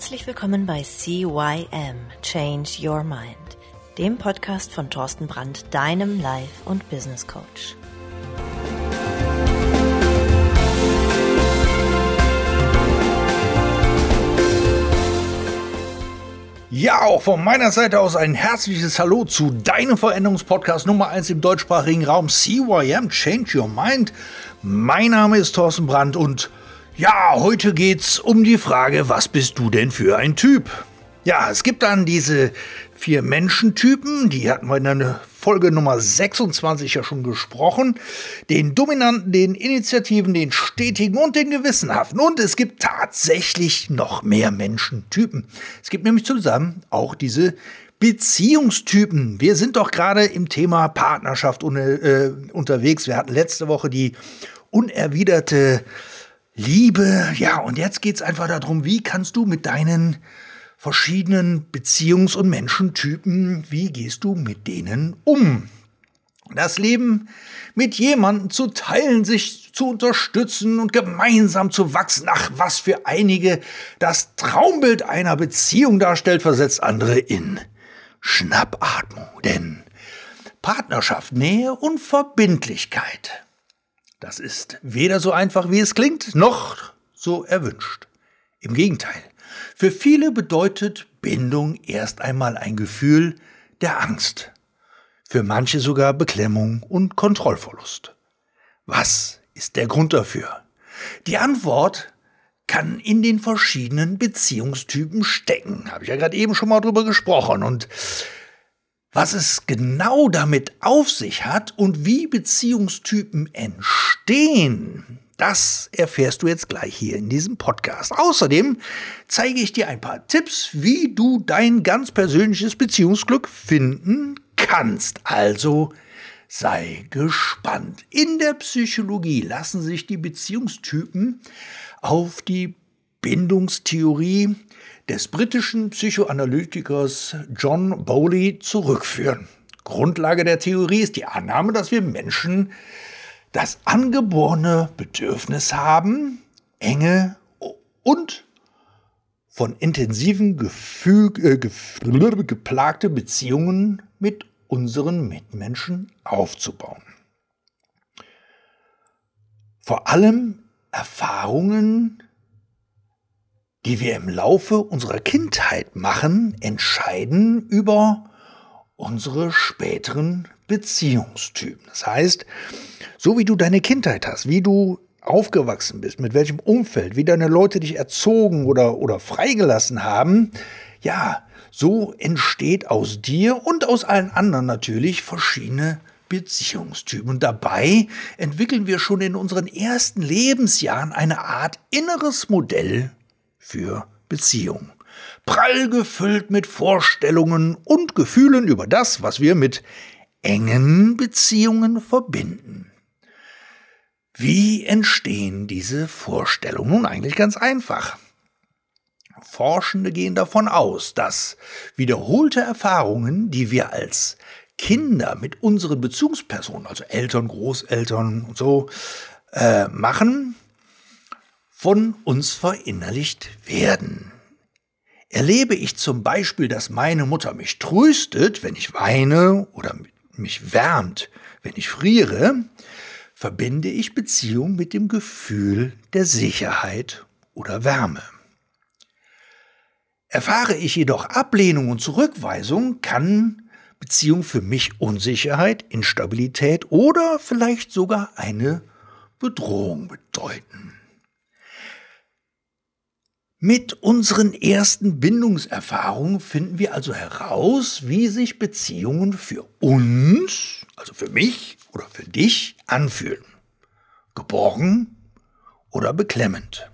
Herzlich willkommen bei CYM Change Your Mind, dem Podcast von Thorsten Brandt, deinem Life- und Business Coach. Ja, auch von meiner Seite aus ein herzliches Hallo zu deinem Veränderungspodcast Nummer 1 im deutschsprachigen Raum CYM Change Your Mind. Mein Name ist Thorsten Brandt und ja, heute geht's um die Frage, was bist du denn für ein Typ? Ja, es gibt dann diese vier Menschentypen, die hatten wir in der Folge Nummer 26 ja schon gesprochen. Den Dominanten, den Initiativen, den Stetigen und den Gewissenhaften. Und es gibt tatsächlich noch mehr Menschentypen. Es gibt nämlich zusammen auch diese Beziehungstypen. Wir sind doch gerade im Thema Partnerschaft äh, unterwegs. Wir hatten letzte Woche die unerwiderte Liebe. Ja, und jetzt geht es einfach darum, wie kannst du mit deinen verschiedenen Beziehungs- und Menschentypen, wie gehst du mit denen um? Das Leben mit jemandem zu teilen, sich zu unterstützen und gemeinsam zu wachsen. Ach, was für einige das Traumbild einer Beziehung darstellt, versetzt andere in Schnappatmung. Denn Partnerschaft, Nähe und Verbindlichkeit das ist weder so einfach, wie es klingt, noch so erwünscht. Im Gegenteil, für viele bedeutet Bindung erst einmal ein Gefühl der Angst, für manche sogar Beklemmung und Kontrollverlust. Was ist der Grund dafür? Die Antwort kann in den verschiedenen Beziehungstypen stecken. Habe ich ja gerade eben schon mal drüber gesprochen. Und was es genau damit auf sich hat und wie Beziehungstypen entstehen, das erfährst du jetzt gleich hier in diesem Podcast. Außerdem zeige ich dir ein paar Tipps, wie du dein ganz persönliches Beziehungsglück finden kannst. Also sei gespannt. In der Psychologie lassen sich die Beziehungstypen auf die Bindungstheorie des britischen Psychoanalytikers John Bowley zurückführen. Grundlage der Theorie ist die Annahme, dass wir Menschen das angeborene Bedürfnis haben, enge und von intensiven Gefühl, äh, geplagte Beziehungen mit unseren Mitmenschen aufzubauen. Vor allem Erfahrungen die wir im Laufe unserer Kindheit machen, entscheiden über unsere späteren Beziehungstypen. Das heißt, so wie du deine Kindheit hast, wie du aufgewachsen bist, mit welchem Umfeld, wie deine Leute dich erzogen oder, oder freigelassen haben, ja, so entsteht aus dir und aus allen anderen natürlich verschiedene Beziehungstypen. Und dabei entwickeln wir schon in unseren ersten Lebensjahren eine Art inneres Modell für Beziehung. Prall gefüllt mit Vorstellungen und Gefühlen über das, was wir mit engen Beziehungen verbinden. Wie entstehen diese Vorstellungen? Nun eigentlich ganz einfach. Forschende gehen davon aus, dass wiederholte Erfahrungen, die wir als Kinder mit unseren Bezugspersonen, also Eltern, Großeltern und so, äh, machen, von uns verinnerlicht werden. Erlebe ich zum Beispiel, dass meine Mutter mich tröstet, wenn ich weine oder mich wärmt, wenn ich friere, verbinde ich Beziehung mit dem Gefühl der Sicherheit oder Wärme. Erfahre ich jedoch Ablehnung und Zurückweisung, kann Beziehung für mich Unsicherheit, Instabilität oder vielleicht sogar eine Bedrohung bedeuten. Mit unseren ersten Bindungserfahrungen finden wir also heraus, wie sich Beziehungen für uns, also für mich oder für dich, anfühlen. Geborgen oder beklemmend.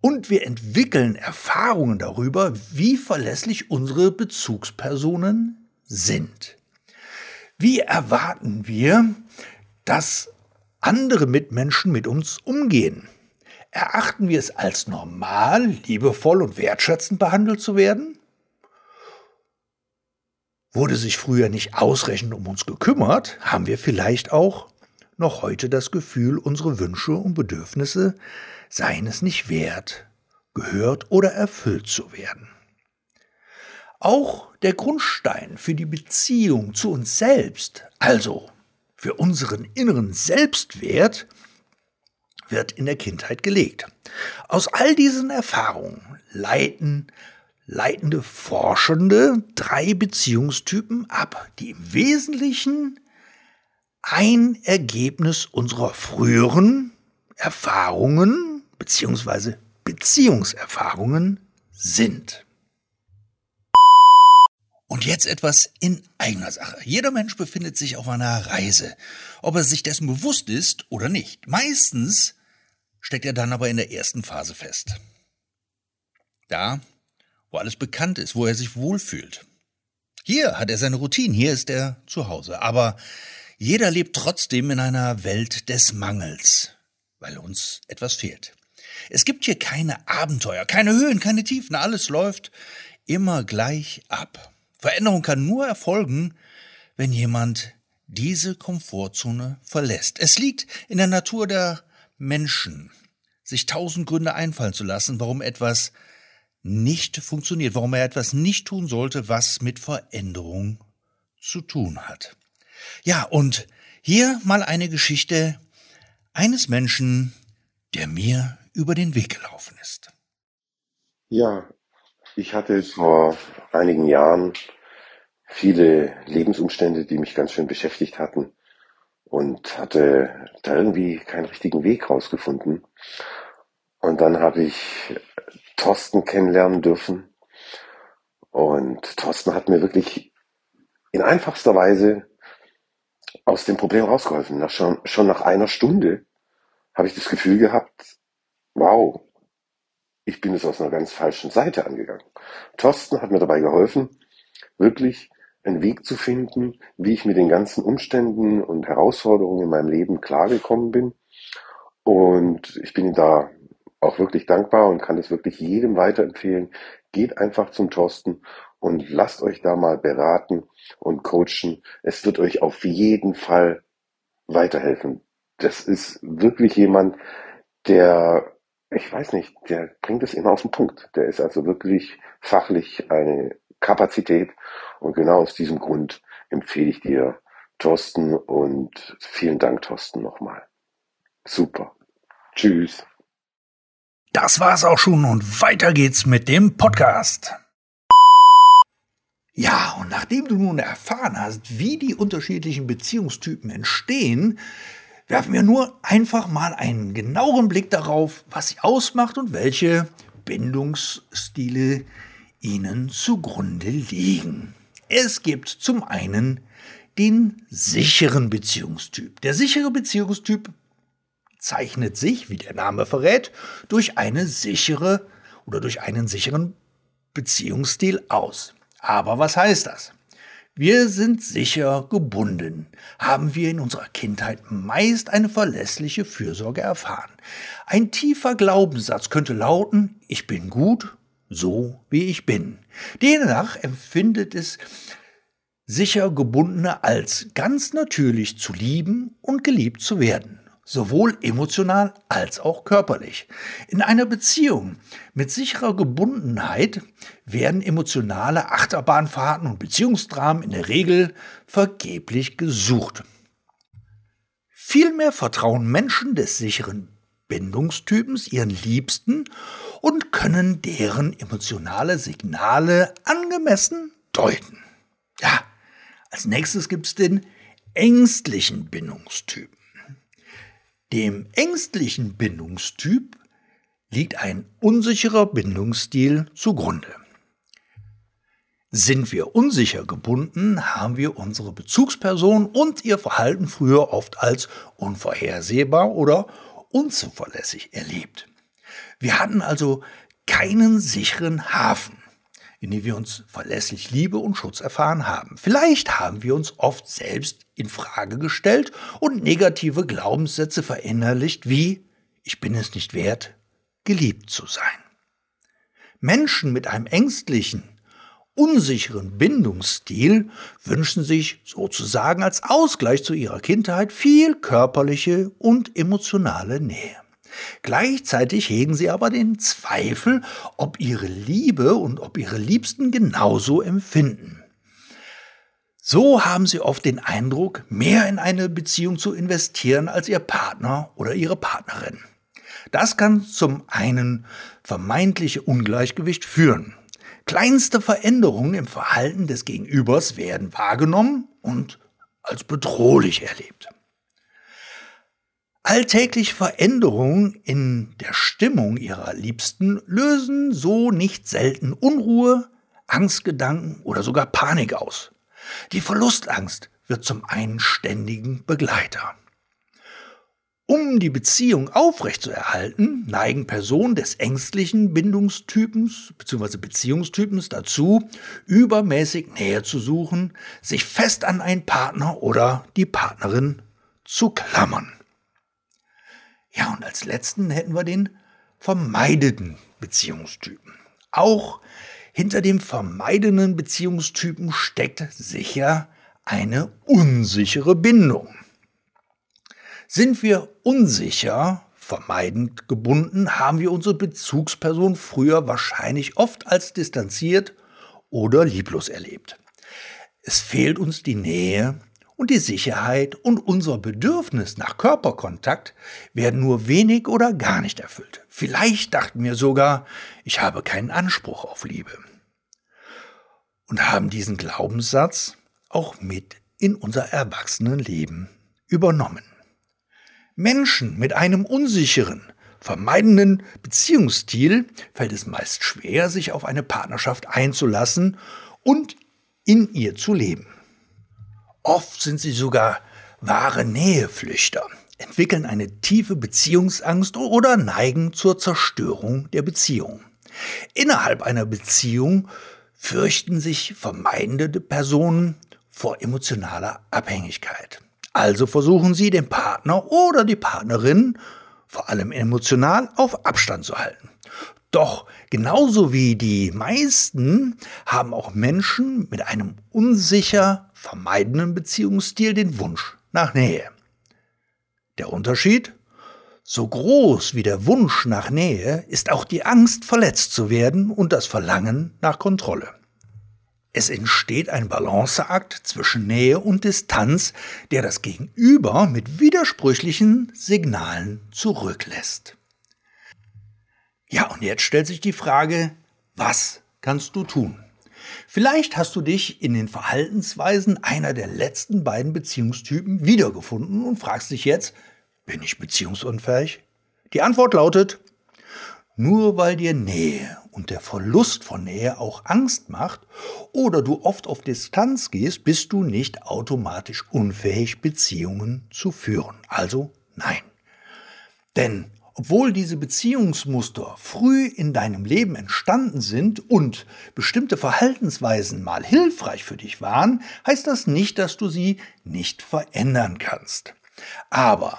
Und wir entwickeln Erfahrungen darüber, wie verlässlich unsere Bezugspersonen sind. Wie erwarten wir, dass andere Mitmenschen mit uns umgehen? Erachten wir es als normal, liebevoll und wertschätzend behandelt zu werden? Wurde sich früher nicht ausreichend um uns gekümmert, haben wir vielleicht auch noch heute das Gefühl, unsere Wünsche und Bedürfnisse seien es nicht wert, gehört oder erfüllt zu werden. Auch der Grundstein für die Beziehung zu uns selbst, also für unseren inneren Selbstwert, wird in der Kindheit gelegt. Aus all diesen Erfahrungen leiten leitende Forschende drei Beziehungstypen ab, die im Wesentlichen ein Ergebnis unserer früheren Erfahrungen bzw. Beziehungserfahrungen sind. Und jetzt etwas in eigener Sache. Jeder Mensch befindet sich auf einer Reise, ob er sich dessen bewusst ist oder nicht. Meistens steckt er dann aber in der ersten Phase fest. Da, wo alles bekannt ist, wo er sich wohlfühlt. Hier hat er seine Routine, hier ist er zu Hause. Aber jeder lebt trotzdem in einer Welt des Mangels, weil uns etwas fehlt. Es gibt hier keine Abenteuer, keine Höhen, keine Tiefen, alles läuft immer gleich ab. Veränderung kann nur erfolgen, wenn jemand diese Komfortzone verlässt. Es liegt in der Natur der Menschen, sich tausend Gründe einfallen zu lassen, warum etwas nicht funktioniert, warum er etwas nicht tun sollte, was mit Veränderung zu tun hat. Ja, und hier mal eine Geschichte eines Menschen, der mir über den Weg gelaufen ist. Ja, ich hatte vor einigen Jahren viele Lebensumstände, die mich ganz schön beschäftigt hatten und hatte da irgendwie keinen richtigen Weg rausgefunden. Und dann habe ich Thorsten kennenlernen dürfen. Und Thorsten hat mir wirklich in einfachster Weise aus dem Problem rausgeholfen. Nach schon, schon nach einer Stunde habe ich das Gefühl gehabt, wow, ich bin es aus einer ganz falschen Seite angegangen. Thorsten hat mir dabei geholfen, wirklich einen Weg zu finden, wie ich mit den ganzen Umständen und Herausforderungen in meinem Leben klargekommen bin. Und ich bin da auch wirklich dankbar und kann es wirklich jedem weiterempfehlen. Geht einfach zum Thorsten und lasst euch da mal beraten und coachen. Es wird euch auf jeden Fall weiterhelfen. Das ist wirklich jemand, der, ich weiß nicht, der bringt es immer auf den Punkt. Der ist also wirklich fachlich eine Kapazität und genau aus diesem Grund empfehle ich dir Thorsten und vielen Dank, Thorsten, nochmal. Super. Tschüss. Das war's auch schon und weiter geht's mit dem Podcast. Ja, und nachdem du nun erfahren hast, wie die unterschiedlichen Beziehungstypen entstehen, werfen wir nur einfach mal einen genaueren Blick darauf, was sie ausmacht und welche Bindungsstile ihnen zugrunde liegen. Es gibt zum einen den sicheren Beziehungstyp. Der sichere Beziehungstyp zeichnet sich, wie der Name verrät, durch eine sichere oder durch einen sicheren Beziehungsstil aus. Aber was heißt das? Wir sind sicher gebunden, haben wir in unserer Kindheit meist eine verlässliche Fürsorge erfahren. Ein tiefer Glaubenssatz könnte lauten, ich bin gut, so wie ich bin. Demnach empfindet es sicher Gebundene als ganz natürlich zu lieben und geliebt zu werden, sowohl emotional als auch körperlich. In einer Beziehung mit sicherer Gebundenheit werden emotionale Achterbahnfahrten und Beziehungsdramen in der Regel vergeblich gesucht. Vielmehr vertrauen Menschen des sicheren Bindungstypens ihren Liebsten und können deren emotionale Signale angemessen deuten. Ja, als nächstes gibt es den ängstlichen Bindungstypen. Dem ängstlichen Bindungstyp liegt ein unsicherer Bindungsstil zugrunde. Sind wir unsicher gebunden, haben wir unsere Bezugsperson und ihr Verhalten früher oft als unvorhersehbar oder unzuverlässig erlebt. Wir hatten also keinen sicheren Hafen, in dem wir uns verlässlich Liebe und Schutz erfahren haben. Vielleicht haben wir uns oft selbst in Frage gestellt und negative Glaubenssätze verinnerlicht, wie ich bin es nicht wert, geliebt zu sein. Menschen mit einem ängstlichen, unsicheren Bindungsstil wünschen sich sozusagen als Ausgleich zu ihrer Kindheit viel körperliche und emotionale Nähe. Gleichzeitig hegen sie aber den Zweifel, ob ihre Liebe und ob ihre Liebsten genauso empfinden. So haben sie oft den Eindruck, mehr in eine Beziehung zu investieren als ihr Partner oder ihre Partnerin. Das kann zum einen vermeintliche Ungleichgewicht führen. Kleinste Veränderungen im Verhalten des Gegenübers werden wahrgenommen und als bedrohlich erlebt. Alltägliche Veränderungen in der Stimmung ihrer Liebsten lösen so nicht selten Unruhe, Angstgedanken oder sogar Panik aus. Die Verlustangst wird zum einen ständigen Begleiter. Um die Beziehung aufrechtzuerhalten, neigen Personen des ängstlichen Bindungstypens bzw. Beziehungstypens dazu, übermäßig Nähe zu suchen, sich fest an einen Partner oder die Partnerin zu klammern. Ja, und als letzten hätten wir den vermeidenden Beziehungstypen. Auch hinter dem vermeidenden Beziehungstypen steckt sicher eine unsichere Bindung. Sind wir unsicher, vermeidend gebunden, haben wir unsere Bezugsperson früher wahrscheinlich oft als distanziert oder lieblos erlebt. Es fehlt uns die Nähe und die Sicherheit und unser Bedürfnis nach Körperkontakt werden nur wenig oder gar nicht erfüllt. Vielleicht dachten wir sogar, ich habe keinen Anspruch auf Liebe. Und haben diesen Glaubenssatz auch mit in unser Erwachsenenleben übernommen. Menschen mit einem unsicheren, vermeidenden Beziehungsstil fällt es meist schwer, sich auf eine Partnerschaft einzulassen und in ihr zu leben. Oft sind sie sogar wahre Näheflüchter, entwickeln eine tiefe Beziehungsangst oder neigen zur Zerstörung der Beziehung. Innerhalb einer Beziehung fürchten sich vermeidende Personen vor emotionaler Abhängigkeit. Also versuchen Sie, den Partner oder die Partnerin, vor allem emotional, auf Abstand zu halten. Doch genauso wie die meisten haben auch Menschen mit einem unsicher vermeidenden Beziehungsstil den Wunsch nach Nähe. Der Unterschied? So groß wie der Wunsch nach Nähe ist auch die Angst, verletzt zu werden und das Verlangen nach Kontrolle. Es entsteht ein Balanceakt zwischen Nähe und Distanz, der das Gegenüber mit widersprüchlichen Signalen zurücklässt. Ja, und jetzt stellt sich die Frage, was kannst du tun? Vielleicht hast du dich in den Verhaltensweisen einer der letzten beiden Beziehungstypen wiedergefunden und fragst dich jetzt, bin ich beziehungsunfähig? Die Antwort lautet, nur weil dir Nähe und der Verlust von Nähe auch Angst macht oder du oft auf Distanz gehst, bist du nicht automatisch unfähig, Beziehungen zu führen. Also nein. Denn obwohl diese Beziehungsmuster früh in deinem Leben entstanden sind und bestimmte Verhaltensweisen mal hilfreich für dich waren, heißt das nicht, dass du sie nicht verändern kannst. Aber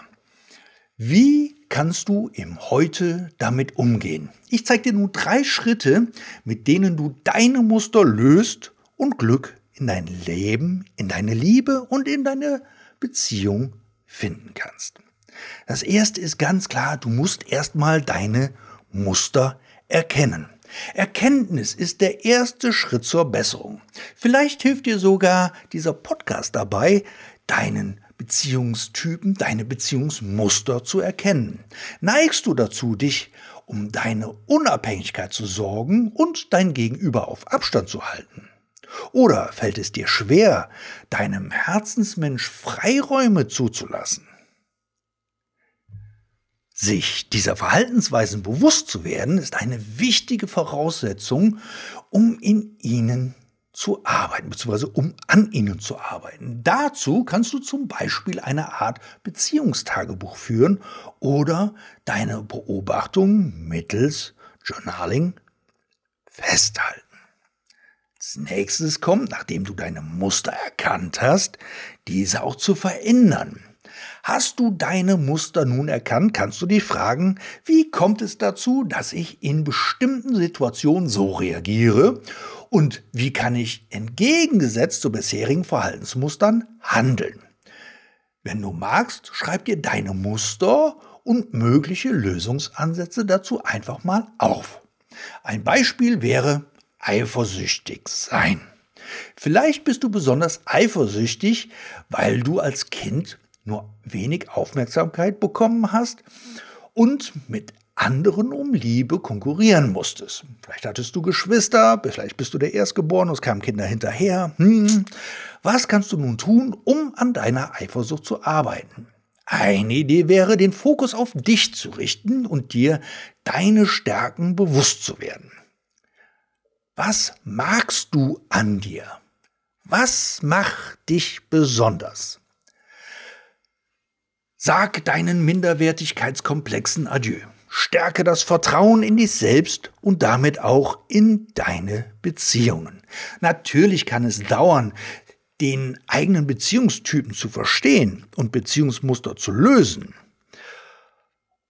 wie kannst du im Heute damit umgehen? Ich zeige dir nun drei Schritte, mit denen du deine Muster löst und Glück in dein Leben, in deine Liebe und in deine Beziehung finden kannst. Das erste ist ganz klar, du musst erstmal deine Muster erkennen. Erkenntnis ist der erste Schritt zur Besserung. Vielleicht hilft dir sogar dieser Podcast dabei, deinen Beziehungstypen, deine Beziehungsmuster zu erkennen. Neigst du dazu, dich um deine Unabhängigkeit zu sorgen und dein Gegenüber auf Abstand zu halten? Oder fällt es dir schwer, deinem Herzensmensch Freiräume zuzulassen? Sich dieser Verhaltensweisen bewusst zu werden, ist eine wichtige Voraussetzung, um in ihnen zu arbeiten, beziehungsweise um an ihnen zu arbeiten. Dazu kannst du zum Beispiel eine Art Beziehungstagebuch führen oder deine Beobachtung mittels Journaling festhalten. Als nächstes kommt, nachdem du deine Muster erkannt hast, diese auch zu verändern. Hast du deine Muster nun erkannt, kannst du dich fragen, wie kommt es dazu, dass ich in bestimmten Situationen so reagiere und wie kann ich entgegengesetzt zu bisherigen Verhaltensmustern handeln? Wenn du magst, schreib dir deine Muster und mögliche Lösungsansätze dazu einfach mal auf. Ein Beispiel wäre eifersüchtig sein. Vielleicht bist du besonders eifersüchtig, weil du als Kind nur wenig Aufmerksamkeit bekommen hast und mit anderen um Liebe konkurrieren musstest. Vielleicht hattest du Geschwister, vielleicht bist du der Erstgeborene, es kamen Kinder hinterher. Hm. Was kannst du nun tun, um an deiner Eifersucht zu arbeiten? Eine Idee wäre, den Fokus auf dich zu richten und dir deine Stärken bewusst zu werden. Was magst du an dir? Was macht dich besonders? Sag deinen Minderwertigkeitskomplexen Adieu. Stärke das Vertrauen in dich selbst und damit auch in deine Beziehungen. Natürlich kann es dauern, den eigenen Beziehungstypen zu verstehen und Beziehungsmuster zu lösen.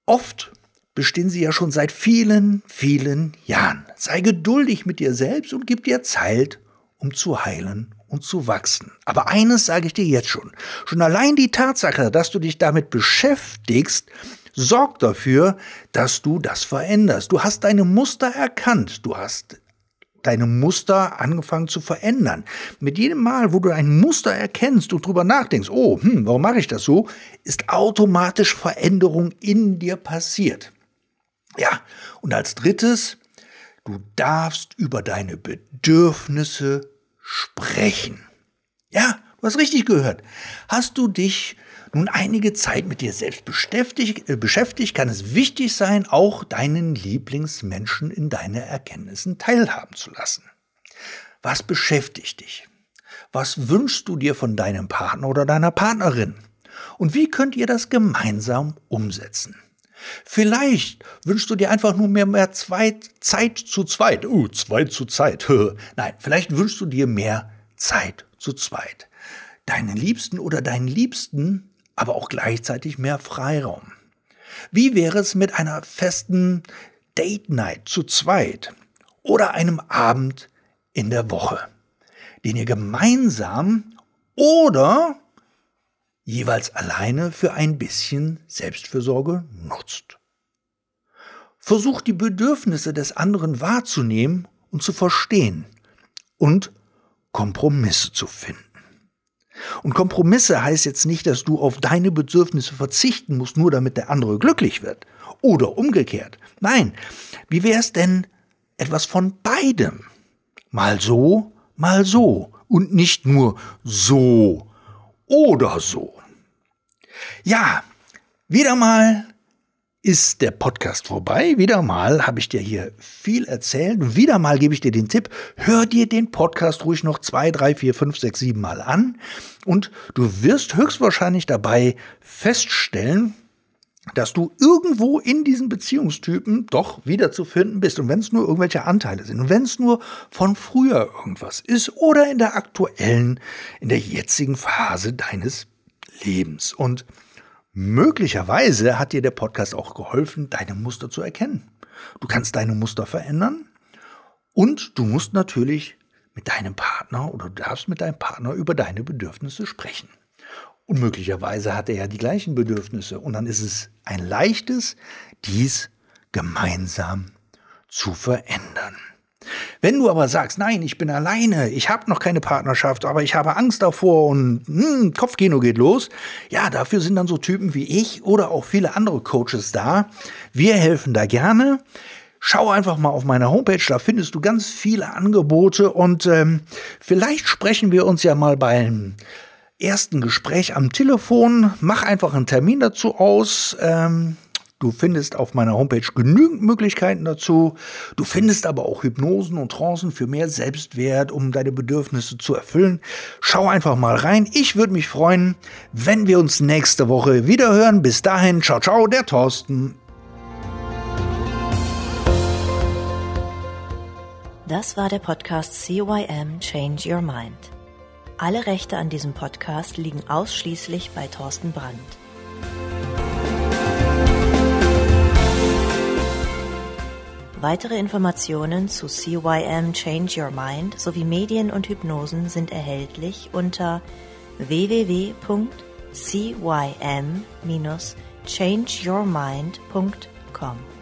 Oft bestehen sie ja schon seit vielen, vielen Jahren. Sei geduldig mit dir selbst und gib dir Zeit, um zu heilen und zu wachsen. Aber eines sage ich dir jetzt schon. Schon allein die Tatsache, dass du dich damit beschäftigst, sorgt dafür, dass du das veränderst. Du hast deine Muster erkannt. Du hast deine Muster angefangen zu verändern. Mit jedem Mal, wo du ein Muster erkennst und drüber nachdenkst, oh, hm, warum mache ich das so, ist automatisch Veränderung in dir passiert. Ja, und als drittes, du darfst über deine Bedürfnisse sprechen. Ja, du hast richtig gehört. Hast du dich nun einige Zeit mit dir selbst beschäftigt, äh, beschäftigt, kann es wichtig sein, auch deinen Lieblingsmenschen in deine Erkenntnissen teilhaben zu lassen. Was beschäftigt dich? Was wünschst du dir von deinem Partner oder deiner Partnerin? Und wie könnt ihr das gemeinsam umsetzen? Vielleicht wünschst du dir einfach nur mehr, mehr zwei, Zeit zu zweit. Uh, zwei zu Zeit. Nein, vielleicht wünschst du dir mehr Zeit zu zweit. Deinen Liebsten oder deinen Liebsten aber auch gleichzeitig mehr Freiraum. Wie wäre es mit einer festen Date Night zu zweit oder einem Abend in der Woche, den ihr gemeinsam oder jeweils alleine für ein bisschen Selbstfürsorge nutzt? Versucht die Bedürfnisse des anderen wahrzunehmen und zu verstehen und Kompromisse zu finden. Und Kompromisse heißt jetzt nicht, dass du auf deine Bedürfnisse verzichten musst, nur damit der andere glücklich wird. Oder umgekehrt. Nein, wie wäre es denn etwas von beidem? Mal so, mal so. Und nicht nur so oder so. Ja, wieder mal ist der Podcast vorbei. Wieder mal habe ich dir hier viel erzählt. Wieder mal gebe ich dir den Tipp, hör dir den Podcast ruhig noch zwei, drei, vier, fünf, sechs, sieben Mal an. Und du wirst höchstwahrscheinlich dabei feststellen, dass du irgendwo in diesen Beziehungstypen doch wieder zu finden bist. Und wenn es nur irgendwelche Anteile sind und wenn es nur von früher irgendwas ist oder in der aktuellen, in der jetzigen Phase deines Lebens. Und Möglicherweise hat dir der Podcast auch geholfen, deine Muster zu erkennen. Du kannst deine Muster verändern und du musst natürlich mit deinem Partner oder du darfst mit deinem Partner über deine Bedürfnisse sprechen. Und möglicherweise hat er ja die gleichen Bedürfnisse und dann ist es ein leichtes, dies gemeinsam zu verändern. Wenn du aber sagst, nein, ich bin alleine, ich habe noch keine Partnerschaft, aber ich habe Angst davor und hm, Kopfkino geht los, ja, dafür sind dann so Typen wie ich oder auch viele andere Coaches da. Wir helfen da gerne. Schau einfach mal auf meiner Homepage, da findest du ganz viele Angebote und ähm, vielleicht sprechen wir uns ja mal beim ersten Gespräch am Telefon. Mach einfach einen Termin dazu aus. Ähm, Du findest auf meiner Homepage genügend Möglichkeiten dazu. Du findest aber auch Hypnosen und Trancen für mehr Selbstwert, um deine Bedürfnisse zu erfüllen. Schau einfach mal rein. Ich würde mich freuen, wenn wir uns nächste Woche wieder hören. Bis dahin, ciao, ciao, der Thorsten. Das war der Podcast CYM Change Your Mind. Alle Rechte an diesem Podcast liegen ausschließlich bei Thorsten Brandt. Weitere Informationen zu CYM Change Your Mind sowie Medien und Hypnosen sind erhältlich unter www.cym-change-your-mind.de. changeyourmind.com.